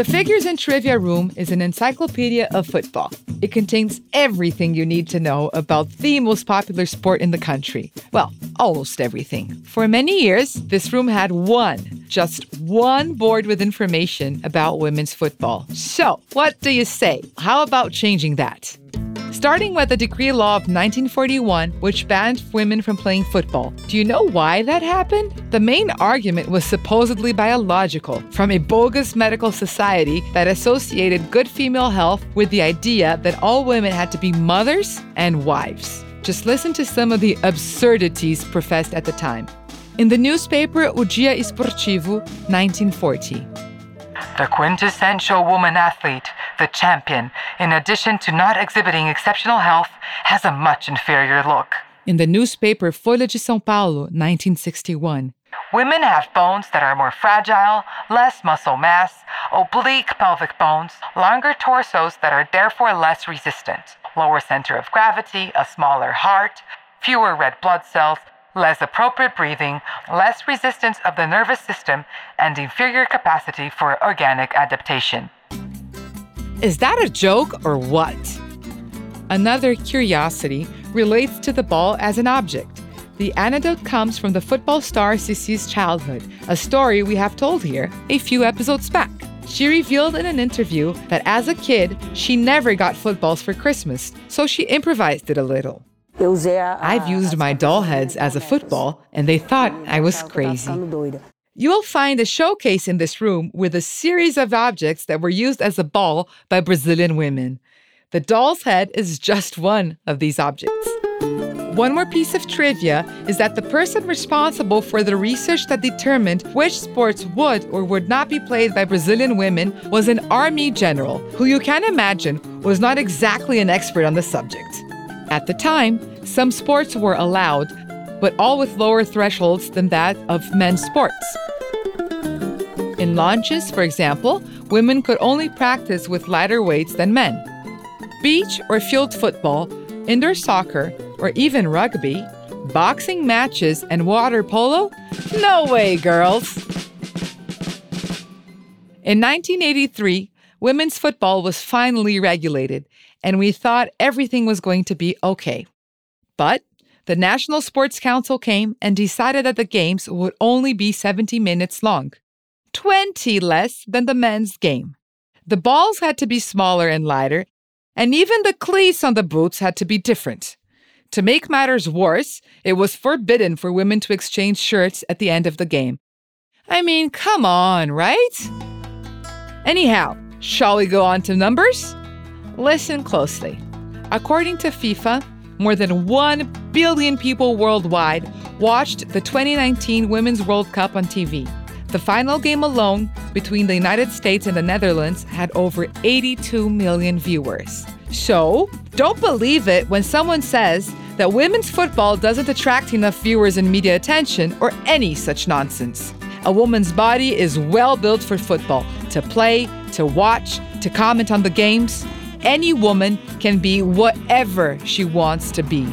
The Figures and Trivia Room is an encyclopedia of football. It contains everything you need to know about the most popular sport in the country. Well, almost everything. For many years, this room had one, just one board with information about women's football. So, what do you say? How about changing that? Starting with the decree law of 1941, which banned women from playing football. Do you know why that happened? The main argument was supposedly biological, from a bogus medical society that associated good female health with the idea that all women had to be mothers and wives. Just listen to some of the absurdities professed at the time. In the newspaper O Dia Esportivo, 1940. The quintessential woman athlete, the champion, in addition to not exhibiting exceptional health, has a much inferior look. In the newspaper Folha de São Paulo, 1961. Women have bones that are more fragile, less muscle mass, oblique pelvic bones, longer torsos that are therefore less resistant, lower center of gravity, a smaller heart, fewer red blood cells, less appropriate breathing, less resistance of the nervous system, and inferior capacity for organic adaptation. Is that a joke or what? Another curiosity relates to the ball as an object. The anecdote comes from the football star Sissi's childhood, a story we have told here a few episodes back. She revealed in an interview that as a kid, she never got footballs for Christmas, so she improvised it a little. I've used my doll heads as a football, and they thought I was crazy. You will find a showcase in this room with a series of objects that were used as a ball by Brazilian women. The doll's head is just one of these objects. One more piece of trivia is that the person responsible for the research that determined which sports would or would not be played by Brazilian women was an army general, who you can imagine was not exactly an expert on the subject. At the time, some sports were allowed, but all with lower thresholds than that of men's sports. In launches, for example, women could only practice with lighter weights than men. Beach or field football, indoor soccer, or even rugby, boxing matches, and water polo? No way, girls! In 1983, women's football was finally regulated, and we thought everything was going to be okay. But the National Sports Council came and decided that the games would only be 70 minutes long, 20 less than the men's game. The balls had to be smaller and lighter, and even the cleats on the boots had to be different. To make matters worse, it was forbidden for women to exchange shirts at the end of the game. I mean, come on, right? Anyhow, shall we go on to numbers? Listen closely. According to FIFA, more than 1 billion people worldwide watched the 2019 Women's World Cup on TV. The final game alone between the United States and the Netherlands had over 82 million viewers. So, don't believe it when someone says that women's football doesn't attract enough viewers and media attention or any such nonsense. A woman's body is well built for football to play, to watch, to comment on the games any woman can be whatever she wants to be.